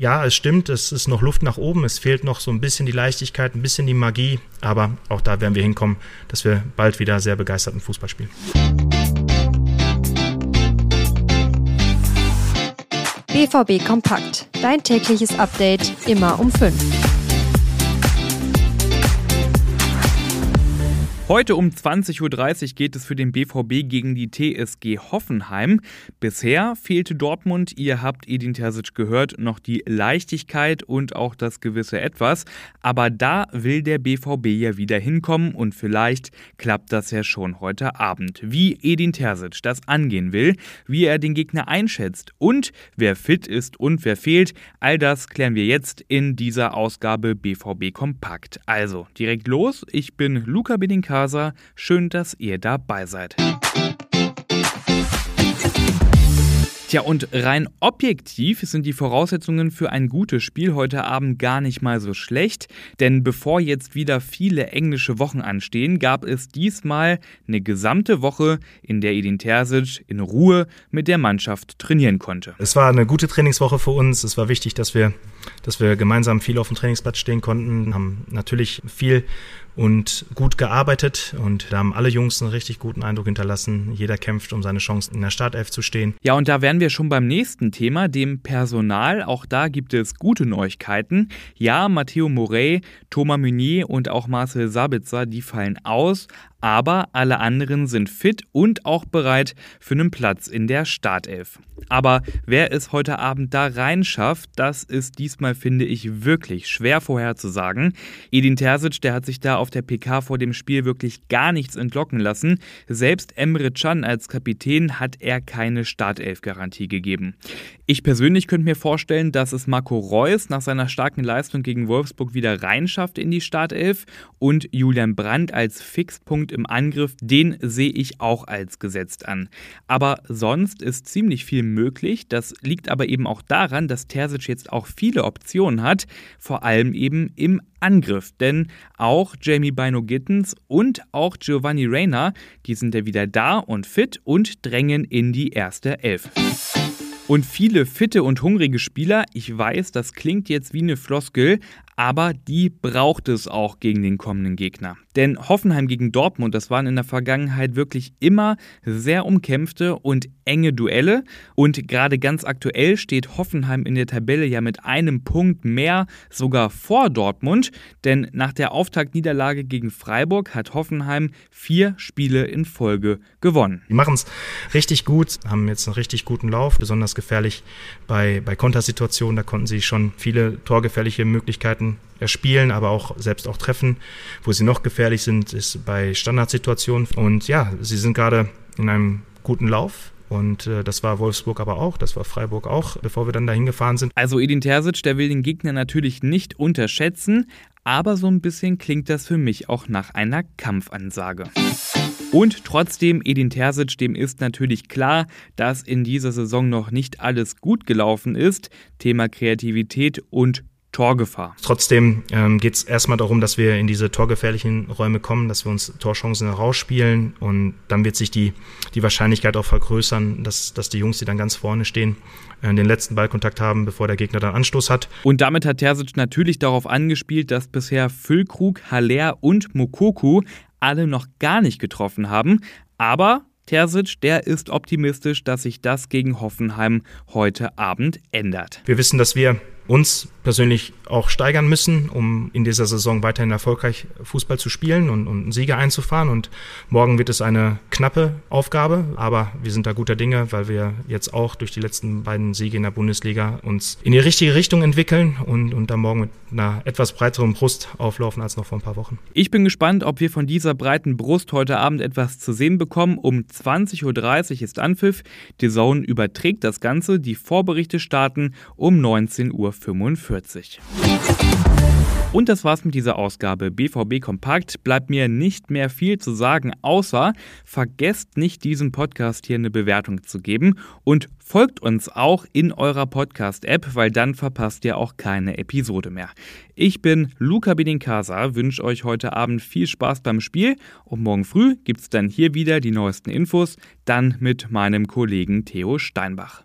Ja, es stimmt, es ist noch Luft nach oben, es fehlt noch so ein bisschen die Leichtigkeit, ein bisschen die Magie, aber auch da werden wir hinkommen, dass wir bald wieder sehr begeisterten Fußball spielen. BVB Kompakt. Dein tägliches Update immer um 5. Heute um 20.30 Uhr geht es für den BVB gegen die TSG Hoffenheim. Bisher fehlte Dortmund, ihr habt Edin Terzic gehört, noch die Leichtigkeit und auch das gewisse Etwas. Aber da will der BVB ja wieder hinkommen und vielleicht klappt das ja schon heute Abend. Wie Edin Terzic das angehen will, wie er den Gegner einschätzt und wer fit ist und wer fehlt, all das klären wir jetzt in dieser Ausgabe BVB Kompakt. Also direkt los, ich bin Luca Bedinkar Casa. Schön, dass ihr dabei seid. Tja, und rein objektiv sind die Voraussetzungen für ein gutes Spiel heute Abend gar nicht mal so schlecht, denn bevor jetzt wieder viele englische Wochen anstehen, gab es diesmal eine gesamte Woche, in der Edin Terzic in Ruhe mit der Mannschaft trainieren konnte. Es war eine gute Trainingswoche für uns. Es war wichtig, dass wir, dass wir gemeinsam viel auf dem Trainingsplatz stehen konnten, haben natürlich viel und gut gearbeitet und da haben alle Jungs einen richtig guten Eindruck hinterlassen. Jeder kämpft, um seine Chancen in der Startelf zu stehen. Ja, und da wären wir schon beim nächsten Thema, dem Personal. Auch da gibt es gute Neuigkeiten. Ja, Matteo Morey, Thomas Meunier und auch Marcel Sabitzer, die fallen aus, aber alle anderen sind fit und auch bereit für einen Platz in der Startelf. Aber wer es heute Abend da reinschafft, das ist diesmal, finde ich, wirklich schwer vorherzusagen. Edin Terzic, der hat sich da auf der PK vor dem Spiel wirklich gar nichts entlocken lassen. Selbst Emre Can als Kapitän hat er keine Startelf-Garantie gegeben. Ich persönlich könnte mir vorstellen, dass es Marco Reus nach seiner starken Leistung gegen Wolfsburg wieder reinschafft in die Startelf und Julian Brandt als Fixpunkt Punkt im Angriff, den sehe ich auch als gesetzt an. Aber sonst ist ziemlich viel möglich. Das liegt aber eben auch daran, dass Terzic jetzt auch viele Optionen hat, vor allem eben im Angriff. Denn auch Jamie Bino Gittens und auch Giovanni Reyna, die sind ja wieder da und fit und drängen in die erste Elf. Und viele fitte und hungrige Spieler, ich weiß, das klingt jetzt wie eine Floskel, aber die braucht es auch gegen den kommenden Gegner. Denn Hoffenheim gegen Dortmund, das waren in der Vergangenheit wirklich immer sehr umkämpfte und enge Duelle. Und gerade ganz aktuell steht Hoffenheim in der Tabelle ja mit einem Punkt mehr sogar vor Dortmund. Denn nach der Auftaktniederlage gegen Freiburg hat Hoffenheim vier Spiele in Folge gewonnen. Die machen es richtig gut, haben jetzt einen richtig guten Lauf, besonders gefährlich bei, bei Kontersituationen. Da konnten sie schon viele torgefährliche Möglichkeiten erspielen, aber auch selbst auch treffen. Wo sie noch gefährlich sind, ist bei Standardsituationen. Und ja, sie sind gerade in einem guten Lauf. Und äh, das war Wolfsburg aber auch, das war Freiburg auch, bevor wir dann dahin gefahren sind. Also Edin Terzic, der will den Gegner natürlich nicht unterschätzen, aber so ein bisschen klingt das für mich auch nach einer Kampfansage. Und trotzdem, Edin Terzic, dem ist natürlich klar, dass in dieser Saison noch nicht alles gut gelaufen ist. Thema Kreativität und Torgefahr. Trotzdem ähm, geht es erstmal darum, dass wir in diese torgefährlichen Räume kommen, dass wir uns Torchancen herausspielen und dann wird sich die, die Wahrscheinlichkeit auch vergrößern, dass, dass die Jungs, die dann ganz vorne stehen, äh, den letzten Ballkontakt haben, bevor der Gegner dann Anstoß hat. Und damit hat Terzic natürlich darauf angespielt, dass bisher Füllkrug, Haller und Mokoku alle noch gar nicht getroffen haben. Aber Terzic, der ist optimistisch, dass sich das gegen Hoffenheim heute Abend ändert. Wir wissen, dass wir uns persönlich auch steigern müssen, um in dieser Saison weiterhin erfolgreich Fußball zu spielen und, und Siege einzufahren. Und morgen wird es eine knappe Aufgabe, aber wir sind da guter Dinge, weil wir jetzt auch durch die letzten beiden Siege in der Bundesliga uns in die richtige Richtung entwickeln und, und dann morgen mit einer etwas breiteren Brust auflaufen als noch vor ein paar Wochen. Ich bin gespannt, ob wir von dieser breiten Brust heute Abend etwas zu sehen bekommen. Um 20.30 Uhr ist Anpfiff. Die Zone überträgt das Ganze. Die Vorberichte starten um 19.45 Uhr. Und das war's mit dieser Ausgabe BVB Kompakt. Bleibt mir nicht mehr viel zu sagen, außer vergesst nicht, diesem Podcast hier eine Bewertung zu geben und folgt uns auch in eurer Podcast-App, weil dann verpasst ihr auch keine Episode mehr. Ich bin Luca Benincasa, wünsche euch heute Abend viel Spaß beim Spiel und morgen früh gibt's dann hier wieder die neuesten Infos, dann mit meinem Kollegen Theo Steinbach.